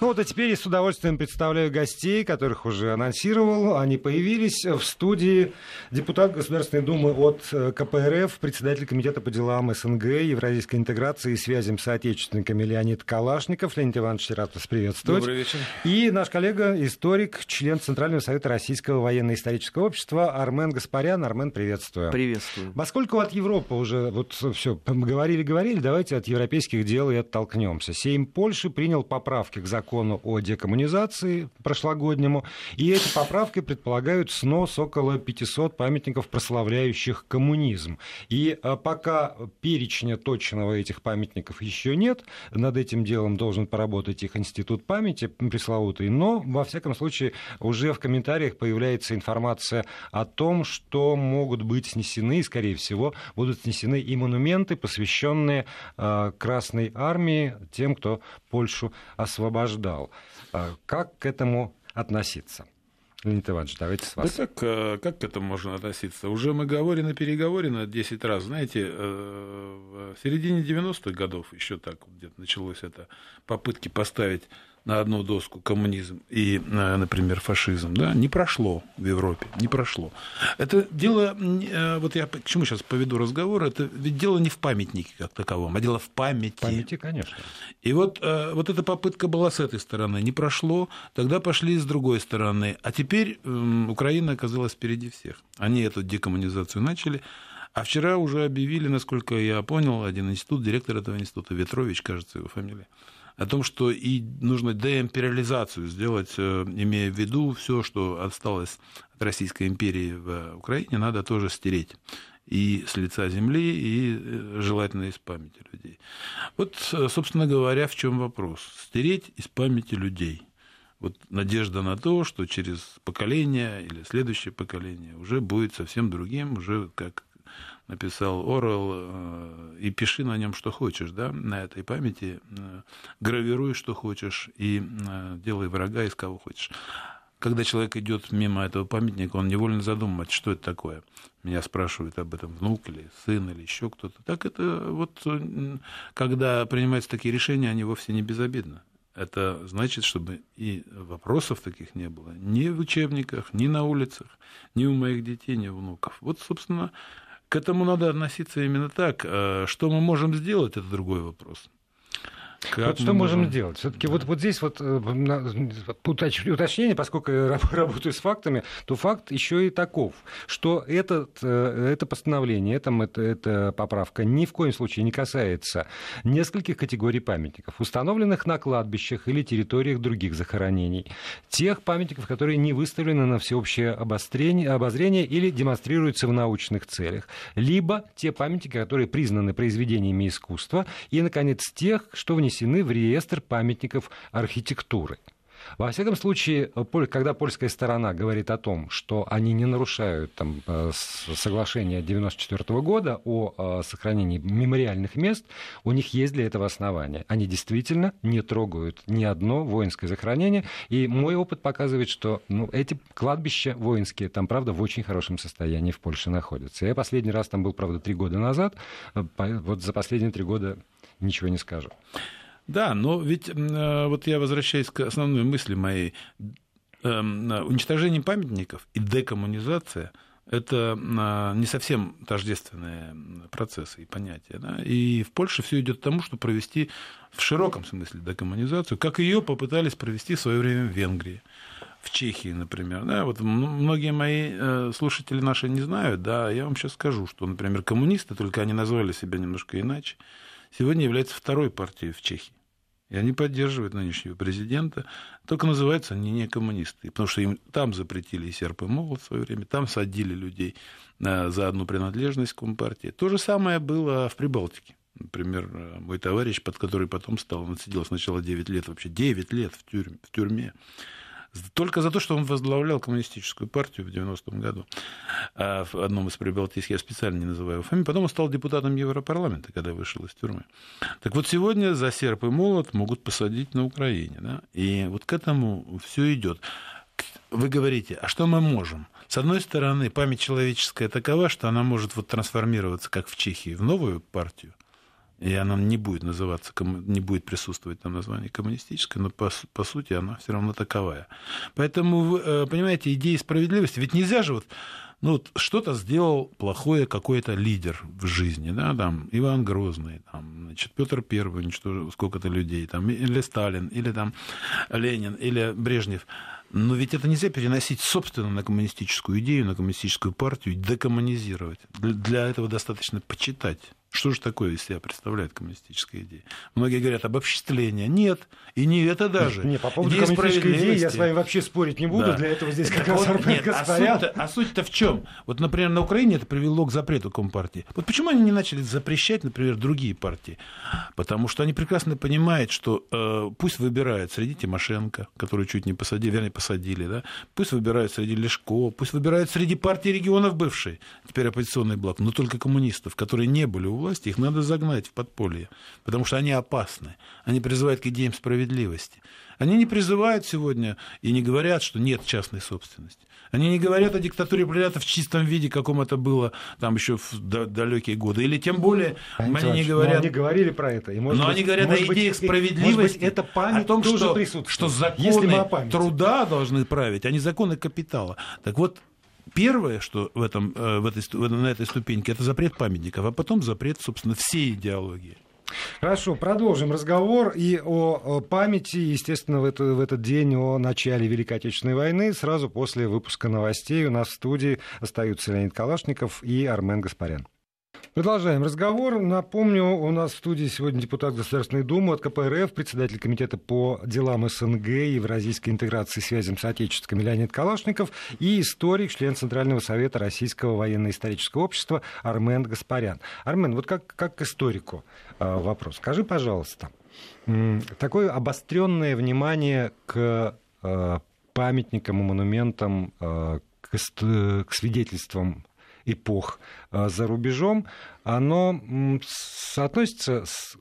Ну вот, а теперь я с удовольствием представляю гостей, которых уже анонсировал. Они появились в студии депутат Государственной Думы от э, КПРФ, председатель Комитета по делам СНГ, Евразийской интеграции и связям с соотечественниками Леонид Калашников. Леонид Иванович, рад вас приветствовать. Добрый вечер. И наш коллега, историк, член Центрального совета Российского военно-исторического общества Армен Гаспарян. Армен, приветствую. Приветствую. Поскольку от Европы уже вот все говорили-говорили, давайте от европейских дел и оттолкнемся. Сейм Польши принял поправки к закону о декоммунизации прошлогоднему, и эти поправки предполагают снос около 500 памятников, прославляющих коммунизм. И а, пока перечня точного этих памятников еще нет, над этим делом должен поработать их институт памяти пресловутый, но, во всяком случае, уже в комментариях появляется информация о том, что могут быть снесены, и, скорее всего, будут снесены и монументы, посвященные э, Красной Армии, тем, кто Польшу освобождал. Э, как к этому относиться? Леонид Иванович, давайте с вас. Да как, э, как к этому можно относиться? Уже мы говорили, переговорено 10 раз. Знаете, э, в середине 90-х годов еще так где-то началось это попытки поставить на одну доску коммунизм и, э, например, фашизм, да, не прошло в Европе, не прошло. Это дело, э, вот я к чему сейчас поведу разговор, это ведь дело не в памятнике как таковом, а дело в памяти. В памяти, конечно. И вот, э, вот эта попытка была с этой стороны, не прошло, тогда пошли с другой стороны, а теперь эм, Украина оказалась впереди всех. Они эту декоммунизацию начали, а вчера уже объявили, насколько я понял, один институт, директор этого института, Ветрович, кажется, его фамилия, о том, что и нужно деимпериализацию сделать, э, имея в виду все, что осталось от Российской империи в Украине, надо тоже стереть и с лица земли, и э, желательно из памяти людей. Вот, э, собственно говоря, в чем вопрос. Стереть из памяти людей. Вот надежда на то, что через поколение или следующее поколение уже будет совсем другим, уже как написал Орел, э, и пиши на нем, что хочешь, да, на этой памяти, э, гравируй, что хочешь, и э, делай врага из кого хочешь. Когда человек идет мимо этого памятника, он невольно задумывается, что это такое. Меня спрашивают об этом внук или сын или еще кто-то. Так это вот, когда принимаются такие решения, они вовсе не безобидны. Это значит, чтобы и вопросов таких не было ни в учебниках, ни на улицах, ни у моих детей, ни у внуков. Вот, собственно, к этому надо относиться именно так. Э, что мы можем сделать, это другой вопрос. Как вот что можем, можем сделать? Все-таки да. вот, вот здесь вот э, уточнение, поскольку я работаю с фактами, то факт еще и таков, что этот, э, это постановление, это, это, эта поправка ни в коем случае не касается нескольких категорий памятников, установленных на кладбищах или территориях других захоронений, тех памятников, которые не выставлены на всеобщее обострение, обозрение или демонстрируются в научных целях, либо те памятники, которые признаны произведениями искусства, и, наконец, тех, что внесены внесены в реестр памятников архитектуры. Во всяком случае, когда польская сторона говорит о том, что они не нарушают там, э, соглашение 1994 года о э, сохранении мемориальных мест, у них есть для этого основания. Они действительно не трогают ни одно воинское захоронение. И мой опыт показывает, что ну, эти кладбища воинские там, правда, в очень хорошем состоянии в Польше находятся. Я последний раз там был, правда, три года назад. Э, вот за последние три года ничего не скажу. Да, но ведь э, вот я возвращаюсь к основной мысли моей. Эм, уничтожение памятников и декоммунизация – это э, не совсем тождественные процессы и понятия. Да? И в Польше все идет к тому, что провести в широком смысле декоммунизацию, как ее попытались провести в свое время в Венгрии в Чехии, например. Да, вот многие мои э, слушатели наши не знают, да, я вам сейчас скажу, что, например, коммунисты, только они назвали себя немножко иначе, сегодня являются второй партией в Чехии. И они поддерживают нынешнего президента, только называются они не коммунисты, потому что им там запретили и серп и молот в свое время, там садили людей э, за одну принадлежность к Компартии. То же самое было в Прибалтике. Например, э, мой товарищ, под который потом стал, он сидел сначала 9 лет, вообще 9 лет в тюрьме, в тюрьме только за то, что он возглавлял коммунистическую партию в 90-м году а, в одном из прибалтийских, я специально не называю его фамилию, потом он стал депутатом Европарламента, когда вышел из тюрьмы. Так вот, сегодня за серп и молот могут посадить на Украине, да? и вот к этому все идет. Вы говорите, а что мы можем? С одной стороны, память человеческая такова, что она может вот трансформироваться, как в Чехии, в новую партию, и она не будет называться, не будет присутствовать там название коммунистическое, но по, по сути она все равно таковая. Поэтому, э, понимаете, идея справедливости, ведь нельзя же вот ну, вот что-то сделал плохое какой-то лидер в жизни, да, там, Иван Грозный, там, значит, Петр Первый уничтожил сколько-то людей, там, или Сталин, или там Ленин, или Брежнев. Но ведь это нельзя переносить, собственно, на коммунистическую идею, на коммунистическую партию, декоммунизировать. Для этого достаточно почитать что же такое из себя представляет коммунистическая идея? Многие говорят обобществление. Нет, и не это даже. Не, по поводу идея коммунистической идеи я с вами вообще спорить не буду. Да. Для этого здесь как раз вот, нет, а суть-то, а суть-то в чем? Вот, например, на Украине это привело к запрету Компартии. Вот почему они не начали запрещать, например, другие партии? Потому что они прекрасно понимают, что э, пусть выбирают среди Тимошенко, которую чуть не посадили, вернее, посадили, да, пусть выбирают среди Лешко, пусть выбирают среди партии регионов бывшей, теперь оппозиционный блок, но только коммунистов, которые не были власти, их надо загнать в подполье, потому что они опасны. Они призывают к идеям справедливости. Они не призывают сегодня и не говорят, что нет частной собственности. Они не говорят о диктатуре пролетариата в чистом виде, каком это было там еще в далекие годы. Или тем более они не говорят... Но они говорили про это. И, может но быть, они говорят может о идеях быть, справедливости. Быть, это память о том, что, что законы труда должны править, а не законы капитала. Так вот, Первое, что в этом, э, в этой, на этой ступеньке, это запрет памятников, а потом запрет, собственно, всей идеологии. Хорошо, продолжим разговор и о памяти, естественно, в, это, в этот день о начале Великой Отечественной войны. Сразу после выпуска новостей у нас в студии остаются Леонид Калашников и Армен Гаспарян. Продолжаем разговор. Напомню, у нас в студии сегодня депутат Государственной Думы от КПРФ, председатель Комитета по делам СНГ и Евразийской интеграции связям с отечественными Леонид Калашников и историк, член Центрального совета Российского военно-исторического общества Армен Гаспарян. Армен, вот как, как к историку а, вопрос. Скажи, пожалуйста, такое обостренное внимание к а, памятникам и монументам, а, к свидетельствам эпох а, за рубежом, оно соотносится с,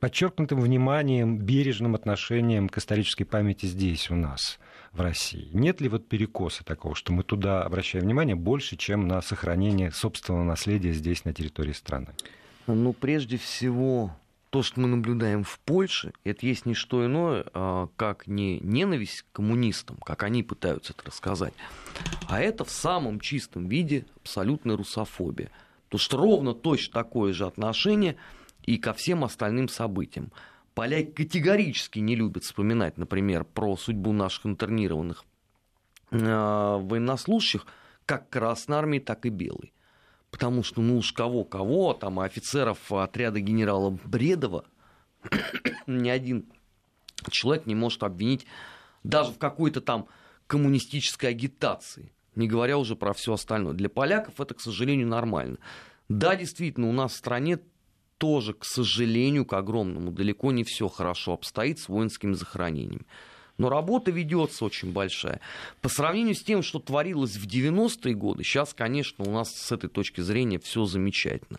подчеркнутым вниманием, бережным отношением к исторической памяти здесь у нас в России. Нет ли вот перекоса такого, что мы туда обращаем внимание больше, чем на сохранение собственного наследия здесь, на территории страны? Ну, прежде всего, то, что мы наблюдаем в Польше, это есть не что иное, а, как не ненависть к коммунистам, как они пытаются это рассказать, а это в самом чистом виде абсолютная русофобия. Потому что ровно точно такое же отношение и ко всем остальным событиям. Поляки категорически не любят вспоминать, например, про судьбу наших интернированных а, военнослужащих, как Красной Армии, так и Белой потому что, ну уж кого-кого, там офицеров отряда генерала Бредова ни один человек не может обвинить даже в какой-то там коммунистической агитации, не говоря уже про все остальное. Для поляков это, к сожалению, нормально. Да, действительно, у нас в стране тоже, к сожалению, к огромному, далеко не все хорошо обстоит с воинскими захоронениями. Но работа ведется очень большая. По сравнению с тем, что творилось в 90-е годы, сейчас, конечно, у нас с этой точки зрения все замечательно.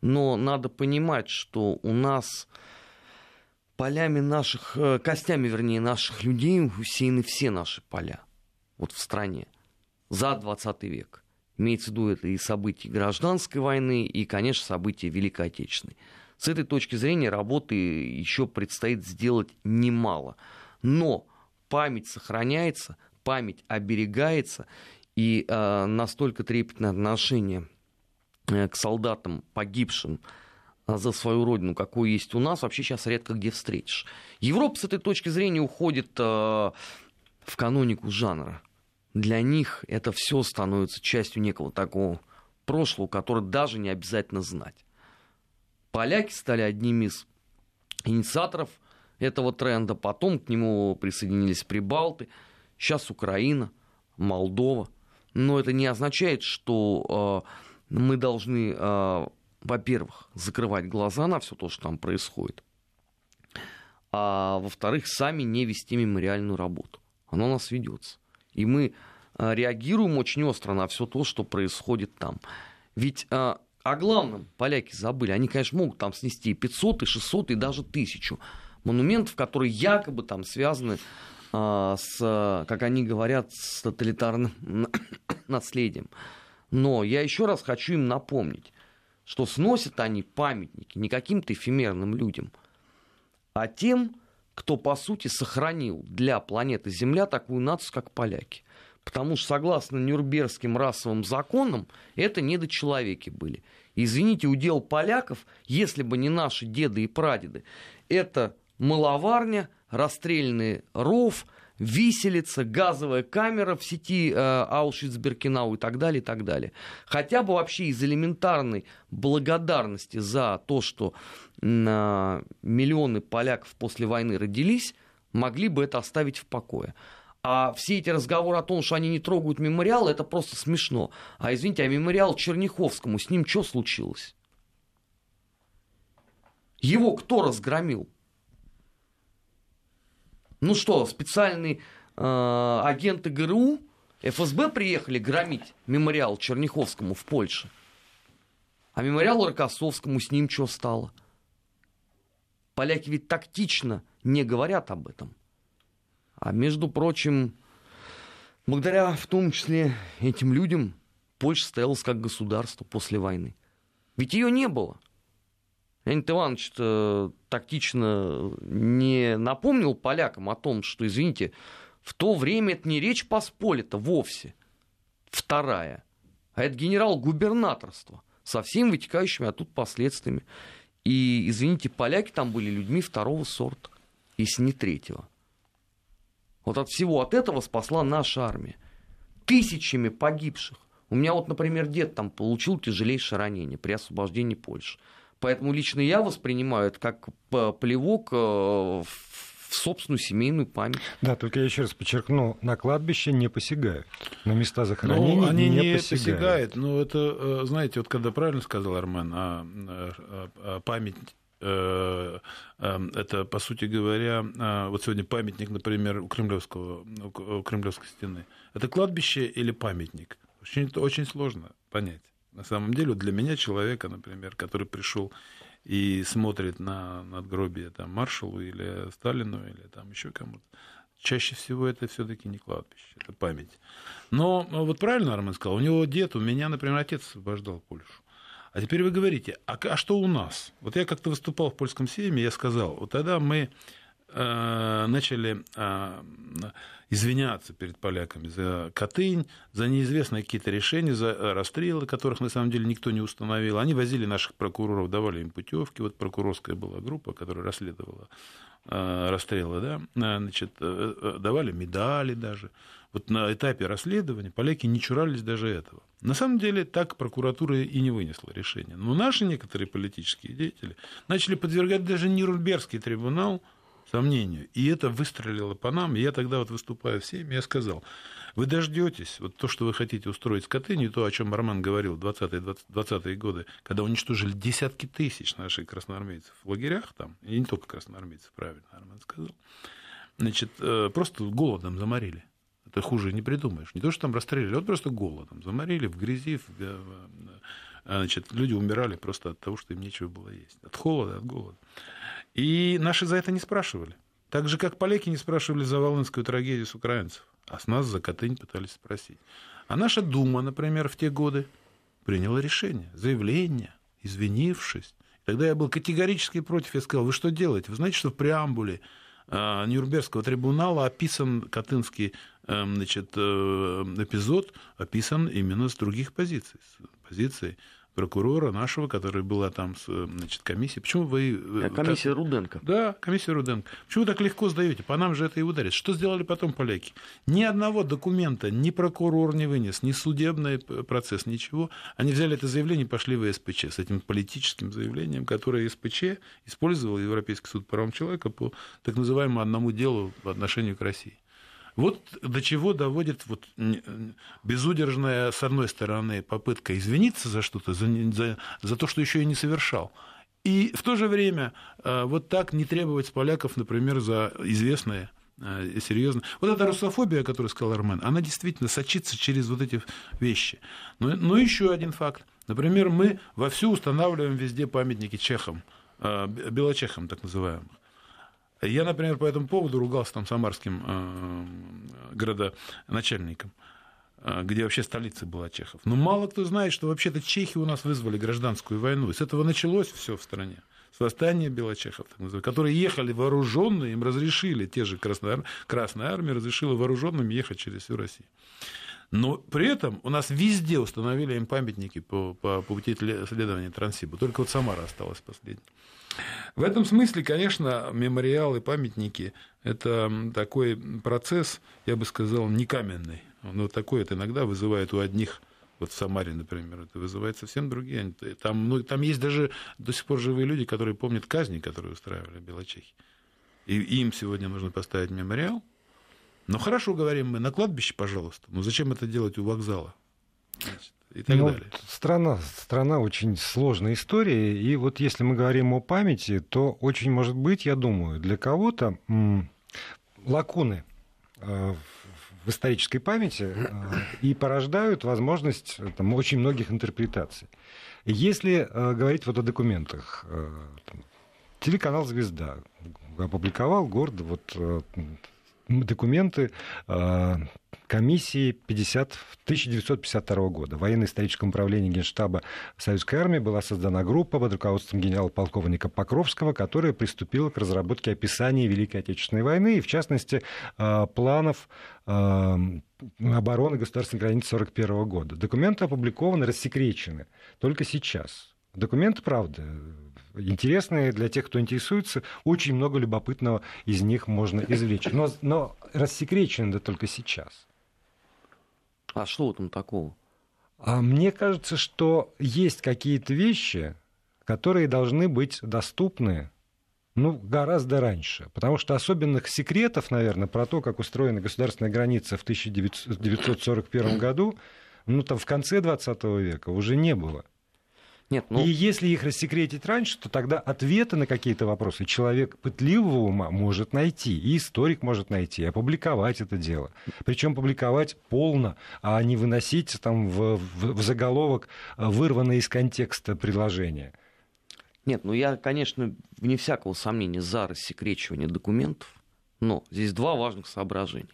Но надо понимать, что у нас полями наших, э, костями, вернее, наших людей усеяны все наши поля вот в стране за 20 век. Имеется в виду это и события гражданской войны, и, конечно, события Великой Отечественной. С этой точки зрения работы еще предстоит сделать немало но память сохраняется, память оберегается, и э, настолько трепетное отношение э, к солдатам, погибшим э, за свою родину, какое есть у нас, вообще сейчас редко где встретишь. Европа с этой точки зрения уходит э, в канонику жанра. Для них это все становится частью некого такого прошлого, которое даже не обязательно знать. Поляки стали одними из инициаторов – этого тренда. Потом к нему присоединились Прибалты, сейчас Украина, Молдова. Но это не означает, что э, мы должны, э, во-первых, закрывать глаза на все то, что там происходит, а во-вторых, сами не вести мемориальную работу. Она у нас ведется. И мы э, реагируем очень остро на все то, что происходит там. Ведь э, о главном поляки забыли. Они, конечно, могут там снести и 500, и 600, и даже 1000 монументов, которые якобы там связаны а, с, как они говорят, с тоталитарным наследием. Но я еще раз хочу им напомнить, что сносят они памятники не каким-то эфемерным людям, а тем, кто, по сути, сохранил для планеты Земля такую нацию, как поляки. Потому что, согласно Нюрнбергским расовым законам, это недочеловеки были. Извините, удел поляков, если бы не наши деды и прадеды, это маловарня, расстрельный ров, виселица, газовая камера в сети э, Аушвиц-Беркинау и так далее, и так далее. Хотя бы вообще из элементарной благодарности за то, что э, миллионы поляков после войны родились, могли бы это оставить в покое. А все эти разговоры о том, что они не трогают мемориал, это просто смешно. А извините, а мемориал Черняховскому, с ним что случилось? Его кто разгромил? Ну что, специальные э, агенты ГРУ, ФСБ приехали громить мемориал Черняховскому в Польше. А мемориал Рокоссовскому с ним что стало? Поляки ведь тактично не говорят об этом. А между прочим, благодаря в том числе этим людям Польша стоялась как государство после войны. Ведь ее не было. Леонид Иванович тактично не напомнил полякам о том, что, извините, в то время это не речь Посполита вовсе, вторая, а это генерал-губернаторство со всеми вытекающими оттуда последствиями. И, извините, поляки там были людьми второго сорта, если не третьего. Вот от всего от этого спасла наша армия. Тысячами погибших. У меня вот, например, дед там получил тяжелейшее ранение при освобождении Польши. Поэтому лично я воспринимаю это как плевок э, в собственную семейную память. Да, только я еще раз подчеркну, на кладбище не посягают, на места захоронений ну, они не, не посягают. посягают. Но это, э, знаете, вот когда правильно сказал Армен, а, а память э, это, по сути говоря, вот сегодня памятник, например, у, Кремлевского, у Кремлевской стены. Это кладбище или памятник? Очень, очень сложно понять. На самом деле, для меня человека, например, который пришел и смотрит на надгробие там, маршалу или Сталину или там еще кому-то, чаще всего это все-таки не кладбище, это память. Но вот правильно Армен сказал, у него дед, у меня, например, отец освобождал Польшу. А теперь вы говорите, а, а что у нас? Вот я как-то выступал в польском сейме, я сказал, вот тогда мы начали э, извиняться перед поляками за Катынь, за неизвестные какие-то решения, за расстрелы, которых на самом деле никто не установил. Они возили наших прокуроров, давали им путевки. Вот прокурорская была группа, которая расследовала э, расстрелы, да, э, значит, э, давали медали даже. Вот на этапе расследования поляки не чурались даже этого. На самом деле так прокуратура и не вынесла решение. Но наши некоторые политические деятели начали подвергать даже Нюрнбергский трибунал сомнению. И это выстрелило по нам. И я тогда вот выступая в семье, я сказал, вы дождетесь, вот то, что вы хотите устроить с Катынью, то, о чем Роман говорил в 20-е 20 годы, когда уничтожили десятки тысяч наших красноармейцев в лагерях там, и не только красноармейцев, правильно Роман сказал, значит, э, просто голодом заморили. Это хуже не придумаешь. Не то, что там расстреляли, вот просто голодом. Заморили в грязи, в, э, значит, люди умирали просто от того, что им нечего было есть. От холода, от голода. И наши за это не спрашивали. Так же, как поляки не спрашивали за Волынскую трагедию с украинцев. А с нас за Катынь пытались спросить. А наша Дума, например, в те годы приняла решение, заявление, извинившись. Тогда я был категорически против. Я сказал, вы что делаете? Вы знаете, что в преамбуле а, Нюрнбергского трибунала описан Катынский эм, значит, э, эпизод, описан именно с других позиций. С позиции прокурора нашего, который была там значит, комиссия. Почему вы... Э, комиссия так... Руденко. Да, комиссия Руденко. Почему вы так легко сдаете? По нам же это и ударит. Что сделали потом поляки? Ни одного документа ни прокурор не вынес, ни судебный процесс, ничего. Они взяли это заявление и пошли в СПЧ с этим политическим заявлением, которое СПЧ использовал Европейский суд по правам человека по так называемому одному делу по отношению к России. Вот до чего доводит вот безудержная, с одной стороны, попытка извиниться за что-то, за, за, за то, что еще и не совершал. И в то же время э, вот так не требовать с поляков, например, за известные э, серьезно. Вот эта русофобия, о которой сказал Армен, она действительно сочится через вот эти вещи. Но, но еще один факт. Например, мы вовсю устанавливаем везде памятники чехам, э, белочехам так называемых. Я, например, по этому поводу ругался там самарским э, градоначальником. а, где вообще столица была Чехов. Но мало кто знает, что вообще-то чехи у нас вызвали гражданскую войну. С этого началось все в стране. С восстания белочехов, которые ехали вооруженные, им разрешили, те же Красная, Красная Армия разрешила вооруженным ехать через всю Россию. Но при этом у нас везде установили им памятники по, по, пути следования Транссиба. Только вот Самара осталась последней. В этом смысле, конечно, мемориалы, памятники – это такой процесс, я бы сказал, не каменный. Но такой это иногда вызывает у одних вот в Самаре, например, это вызывает совсем другие. Там, ну, там есть даже до сих пор живые люди, которые помнят казни, которые устраивали белочехи. И им сегодня нужно поставить мемориал – ну хорошо, говорим мы, на кладбище, пожалуйста. Но зачем это делать у вокзала? Значит, и так ну, далее. Страна, страна очень сложная история. И вот если мы говорим о памяти, то очень может быть, я думаю, для кого-то лакуны э, в исторической памяти э, и порождают возможность там, очень многих интерпретаций. Если э, говорить вот о документах, э, там, телеканал «Звезда» опубликовал гордо вот э, документы комиссии 50, 1952 года. В военно-историческом управлении Генштаба Советской Армии была создана группа под руководством генерала-полковника Покровского, которая приступила к разработке описания Великой Отечественной войны и, в частности, а, планов а, обороны государственной границы 1941 года. Документы опубликованы, рассекречены только сейчас. Документы, правда, интересные для тех, кто интересуется. Очень много любопытного из них можно извлечь. Но, но рассекречено только сейчас. А что там такого? А мне кажется, что есть какие-то вещи, которые должны быть доступны ну, гораздо раньше. Потому что особенных секретов, наверное, про то, как устроена государственная граница в 1941 году, ну, там в конце 20 века уже не было. Нет, ну... И если их рассекретить раньше, то тогда ответы на какие-то вопросы человек пытливого ума может найти, и историк может найти, опубликовать это дело. Причем публиковать полно, а не выносить там в, в, в заголовок вырванное из контекста предложение. Нет, ну я, конечно, вне всякого сомнения за рассекречивание документов, но здесь два важных соображения.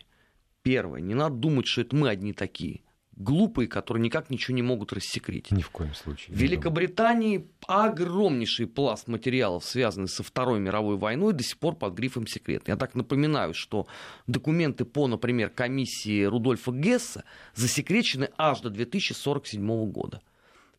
Первое, не надо думать, что это мы одни такие – глупые, которые никак ничего не могут рассекретить. Ни в коем случае. В Великобритании огромнейший пласт материалов, связанный со Второй мировой войной, до сих пор под грифом секрет. Я так напоминаю, что документы по, например, комиссии Рудольфа Гесса засекречены аж до 2047 года.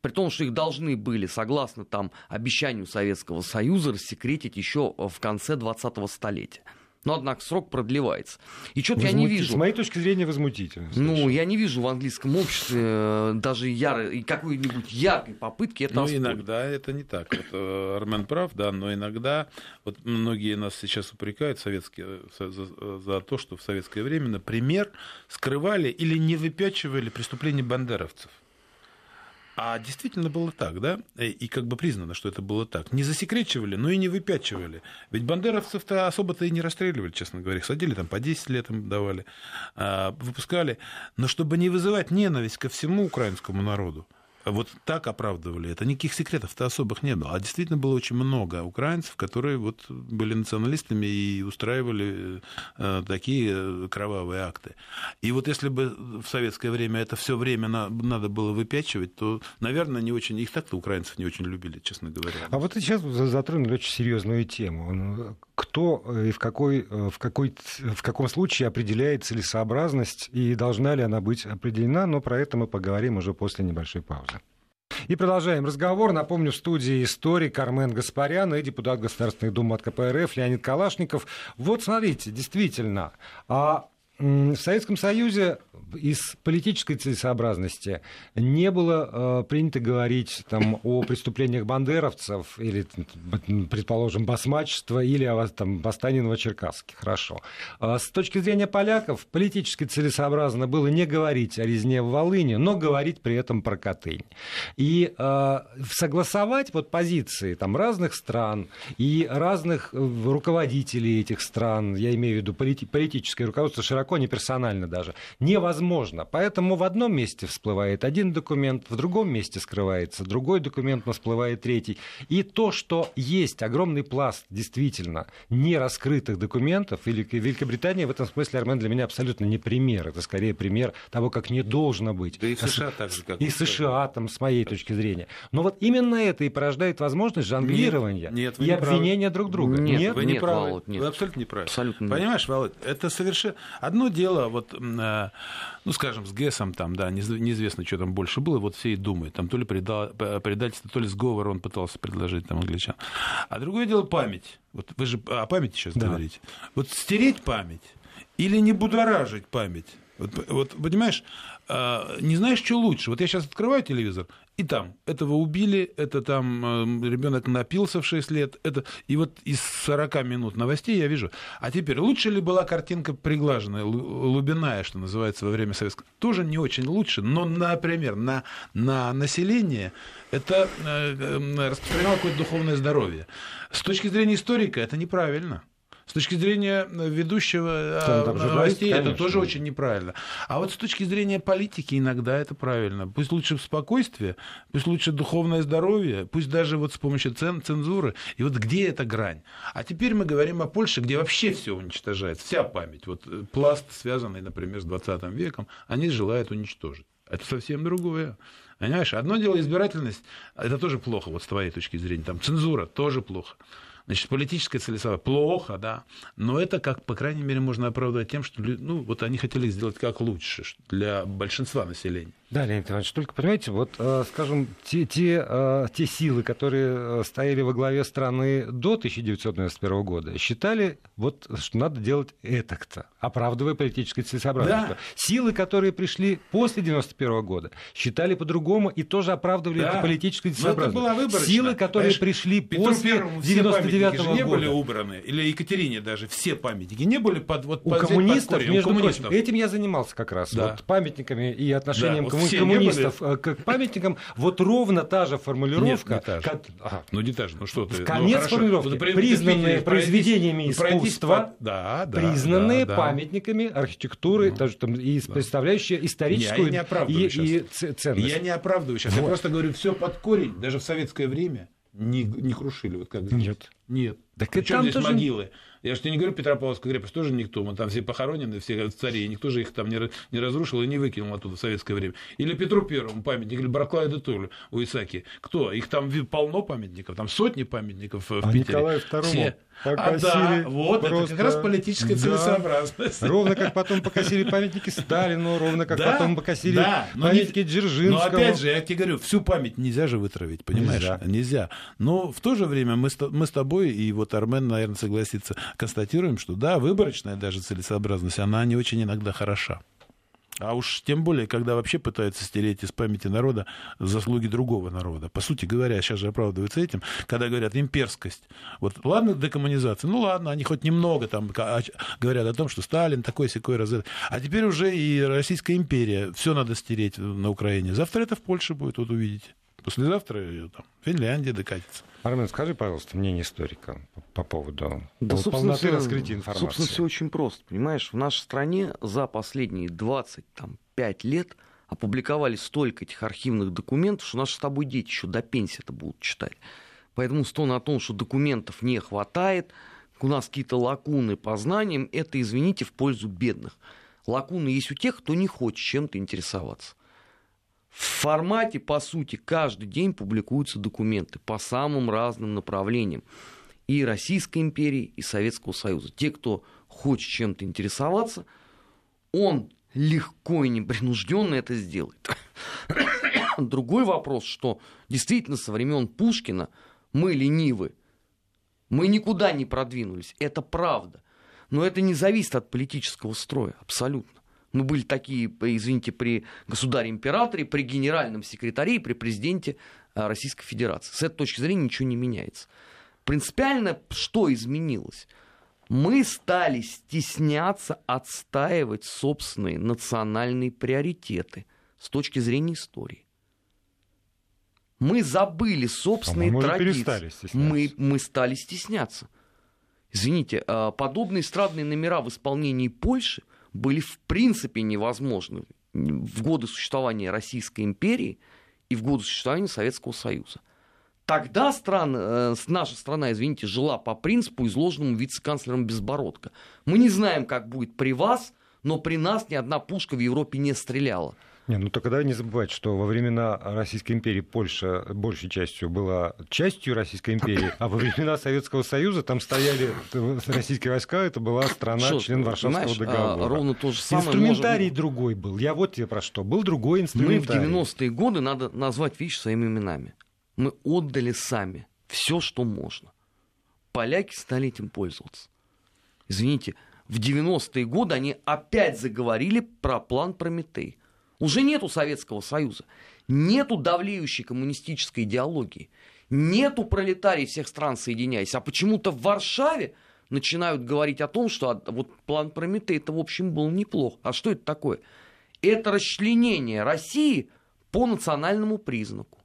При том, что их должны были, согласно там обещанию Советского Союза, рассекретить еще в конце 20-го столетия но, однако, срок продлевается. И что-то я не вижу... С моей точки зрения, возмутительно. Ну, я не вижу в английском обществе э, даже яр... какой-нибудь яркой попытки это Ну, иногда это не так. Вот, э, Армен прав, да, но иногда... Вот многие нас сейчас упрекают советские, за, за, за то, что в советское время, например, скрывали или не выпячивали преступления бандеровцев. А действительно было так, да? Э, и как бы признано, что это было так. Не засекречивали, но и не выпячивали. Ведь бандеровцев-то особо-то и не расстреливали, честно говоря. Садили там по 10 лет им давали, а, выпускали. Но чтобы не вызывать ненависть ко всему украинскому народу, вот так оправдывали это. Никаких секретов-то особых не было. А действительно было очень много украинцев, которые вот были националистами и устраивали э, такие кровавые акты. И вот если бы в советское время это все время надо было выпячивать, то, наверное, не очень... Их так-то украинцев не очень любили, честно говоря. А вот сейчас затронули очень серьезную тему. Кто и в, какой, в, какой, в каком случае определяет целесообразность и должна ли она быть определена, но про это мы поговорим уже после небольшой паузы. И продолжаем разговор. Напомню, в студии историк Армен Гаспарян и депутат Государственной Думы от КПРФ Леонид Калашников. Вот смотрите, действительно, а в Советском Союзе из политической целесообразности не было э, принято говорить там, о преступлениях бандеровцев или, предположим, басмачества или о там, восстании Новочеркасске. Хорошо. А с точки зрения поляков политически целесообразно было не говорить о резне в Волыне, но говорить при этом про Катынь. И э, согласовать вот позиции там, разных стран и разных э, руководителей этих стран, я имею в виду полити- политическое руководство, широко глубоко не персонально даже, невозможно. Поэтому в одном месте всплывает один документ, в другом месте скрывается другой документ, но всплывает третий. И то, что есть огромный пласт действительно не раскрытых документов, или Великобритания в этом смысле, Армен, для меня абсолютно не пример. Это скорее пример того, как не должно быть. Да и США так же, как И США, там, с моей точки зрения. Но вот именно это и порождает возможность жонглирования нет, нет, и обвинения друг друга. Нет, нет, вы не правы. Володь, нет. Вы абсолютно не правы. Абсолютно Понимаешь, Володь, это совершенно... Одно дело, вот, э, ну, скажем, с ГЭСом, там, да, неизвестно, что там больше было, вот все и думают, там то ли предательство, то ли сговор он пытался предложить там англичан. А другое дело память. Вот вы же о памяти сейчас да. говорите. Вот стереть память или не будоражить память. Вот, вот понимаешь, не знаешь, что лучше. Вот я сейчас открываю телевизор, и там этого убили, это там э, ребенок напился в 6 лет, это и вот из 40 минут новостей я вижу. А теперь лучше ли была картинка приглаженная, лубиная, что называется, во время советского? Тоже не очень лучше, но, например, на, на население это э, э, распространяло какое-то духовное здоровье. С точки зрения историка это неправильно. С точки зрения э, ведущего там, новостей конечно. это тоже очень неправильно. А вот с точки зрения политики иногда это правильно. Пусть лучше спокойствие, пусть лучше духовное здоровье, пусть даже вот с помощью цен, цензуры. И вот где эта грань? А теперь мы говорим о Польше, где вообще все уничтожается, вся память. Вот э, пласт, связанный, например, с 20 веком, они желают уничтожить. Это совсем другое. Понимаешь, одно дело избирательность, это тоже плохо, вот с твоей точки зрения. Там цензура тоже плохо. Значит, политическая целесообразность плохо, да, но это, как, по крайней мере, можно оправдать тем, что ну, вот они хотели сделать как лучше для большинства населения. Да, Леонид Иванович, только понимаете, вот, э, скажем, те, те, э, те силы, которые э, стояли во главе страны до 1991 года, считали, вот, что надо делать это-то, оправдывая политическое целесообразность. Да. Силы, которые пришли после 1991 года, считали по-другому и тоже оправдывали да. это политическое целесообразность. Силы, которые Знаешь, пришли Петру после 1999 года. не были убраны, или Екатерине даже, все памятники не были под, вот, у под, коммунистов, под корень, между у коммунистов. Прочим, этим я занимался как раз, да. вот, памятниками и отношением да, вот коммунистов э, к памятникам, вот ровно та же формулировка. Нет, не та же. Как... Ага. Ну, не та же, ну что ты. Конец ну, формулировки. Ну, признанные произведениями искусства, да, да, признанные да, да. памятниками архитектуры, ну, даже, там, и да. представляющие историческую я, я и, и ценность. Я не оправдываю сейчас, вот. я просто говорю, все под корень, даже в советское время не, не крушили, вот как. Нет. Нет. Так Причем здесь тоже... могилы? Я же тебе не говорю, Петропавловская крепость тоже никто, мы там все похоронены, все цари, никто же их там не, не разрушил и не выкинул оттуда в советское время. Или Петру Первому памятник, или Барклаю де Толю у Исаки. Кто? Их там полно памятников, там сотни памятников в а Питере. Николаю Второму все. А да, вот просто... это как раз политическая целесообразность. Да. Ровно как потом покосили памятники Сталину, ровно как да, потом покосили да, памятники не... Дзержинскому. Но опять же, я тебе говорю, всю память нельзя же вытравить, понимаешь? Нельзя. нельзя. Но в то же время мы с, мы с тобой, и вот Армен, наверное, согласится, констатируем, что да, выборочная даже целесообразность, она не очень иногда хороша. А уж тем более, когда вообще пытаются стереть из памяти народа заслуги другого народа. По сути говоря, сейчас же оправдываются этим, когда говорят имперскость. Вот ладно, декоммунизация, ну ладно, они хоть немного там говорят о том, что Сталин такой секой раз. А теперь уже и Российская империя, все надо стереть на Украине. Завтра это в Польше будет, вот увидите. Послезавтра там, Финляндия докатится. Армен, скажи, пожалуйста, мнение историка по поводу да, полноты раскрытия информации. Собственно, все очень просто. Понимаешь, в нашей стране за последние 25 лет опубликовали столько этих архивных документов, что наши с тобой дети еще до пенсии это будут читать. Поэтому стон о том, что документов не хватает, у нас какие-то лакуны по знаниям, это, извините, в пользу бедных. Лакуны есть у тех, кто не хочет чем-то интересоваться. В формате, по сути, каждый день публикуются документы по самым разным направлениям. И Российской империи, и Советского Союза. Те, кто хочет чем-то интересоваться, он легко и непринужденно это сделает. Другой вопрос, что действительно со времен Пушкина мы ленивы. Мы никуда не продвинулись. Это правда. Но это не зависит от политического строя, абсолютно. Мы были такие, извините, при государе-императоре, при генеральном секретаре и при президенте э, Российской Федерации. С этой точки зрения ничего не меняется. Принципиально что изменилось? Мы стали стесняться отстаивать собственные национальные приоритеты с точки зрения истории. Мы забыли собственные а мы традиции. Мы, мы стали стесняться. Извините, э, подобные эстрадные номера в исполнении Польши – были в принципе невозможны в годы существования Российской империи и в годы существования Советского Союза. Тогда страна, э, наша страна, извините, жила по принципу, изложенному вице-канцлером Безбородко. Мы не знаем, как будет при вас, но при нас ни одна пушка в Европе не стреляла. Не, ну давай не забывать, что во времена Российской империи Польша большей частью была частью Российской империи, а во времена Советского Союза там стояли российские войска, это была страна, что, член Варшавского договора. А, ровно то же самое. Инструментарий можем... другой был. Я вот тебе про что. Был другой инструментарий. Мы в 90-е годы, надо назвать вещи своими именами. Мы отдали сами все, что можно. Поляки стали этим пользоваться. Извините, в 90-е годы они опять заговорили про план Прометей. Уже нету Советского Союза, нету давлеющей коммунистической идеологии, нету пролетарий всех стран соединяясь, а почему-то в Варшаве начинают говорить о том, что вот план Прометей это в общем был неплох. А что это такое? Это расчленение России по национальному признаку.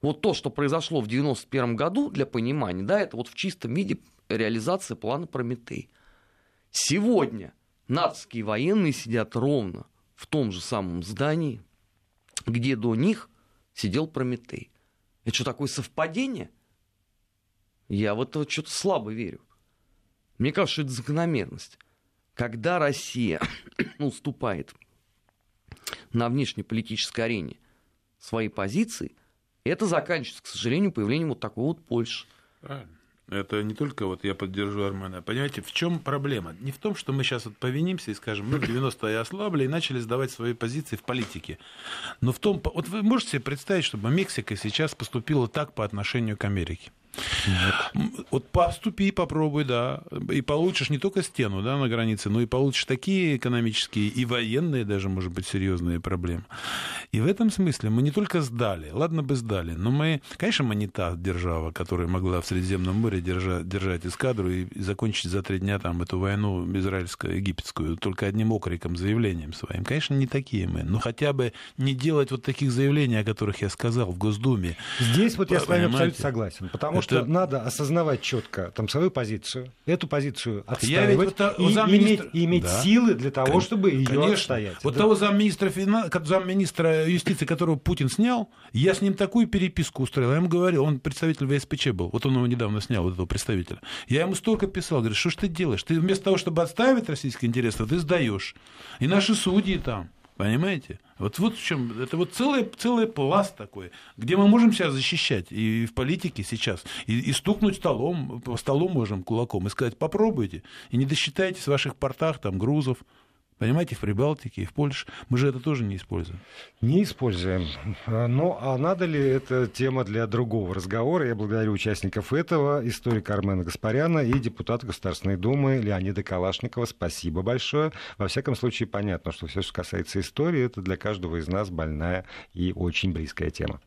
Вот то, что произошло в 91 году, для понимания, да, это вот в чистом виде реализация плана Прометей. Сегодня натовские военные сидят ровно в том же самом здании, где до них сидел Прометей. Это что, такое совпадение? Я в это что-то слабо верю. Мне кажется, что это закономерность. Когда Россия уступает на внешнеполитической арене свои позиции, это заканчивается, к сожалению, появлением вот такого вот Польши. Правильно. Это не только вот я поддержу Армена. Понимаете, в чем проблема? Не в том, что мы сейчас вот повинимся и скажем, мы в 90-е ослабли и начали сдавать свои позиции в политике. Но в том... Вот вы можете себе представить, чтобы Мексика сейчас поступила так по отношению к Америке? Вот поступи, попробуй, да. И получишь не только стену да, на границе, но и получишь такие экономические и военные даже, может быть, серьезные проблемы. И в этом смысле мы не только сдали, ладно бы сдали, но мы, конечно, мы не та держава, которая могла в Средиземном море держать, держать эскадру и, и закончить за три дня там эту войну израильско-египетскую только одним окриком, заявлением своим. Конечно, не такие мы, но хотя бы не делать вот таких заявлений, о которых я сказал в Госдуме. Здесь вот я с вами абсолютно согласен, потому что это... надо осознавать четко там свою позицию, эту позицию отстаивать вот, и иметь, иметь да. силы для того, Кон... чтобы ее Конечно. отстоять. Вот да. того замминистра, фина... замминистра юстиции, которого Путин снял, я с ним такую переписку устроил. Я ему говорил, он представитель ВСПЧ был, вот он его недавно снял, вот этого представителя. Я ему столько писал, говорю, что ж ты делаешь? Ты вместо того, чтобы отстаивать российские интересы, ты сдаешь. И наши судьи там. Понимаете? Вот, вот в чем. Это вот целый, целый пласт такой, где мы можем себя защищать и в политике сейчас. И, и стукнуть столом, по столу можем кулаком и сказать, попробуйте. И не досчитайтесь в ваших портах там грузов, Понимаете, в Прибалтике в Польше. Мы же это тоже не используем. Не используем. Ну, а надо ли это тема для другого разговора? Я благодарю участников этого, историка Армена Гаспаряна и депутата Государственной Думы Леонида Калашникова. Спасибо большое. Во всяком случае, понятно, что все, что касается истории, это для каждого из нас больная и очень близкая тема.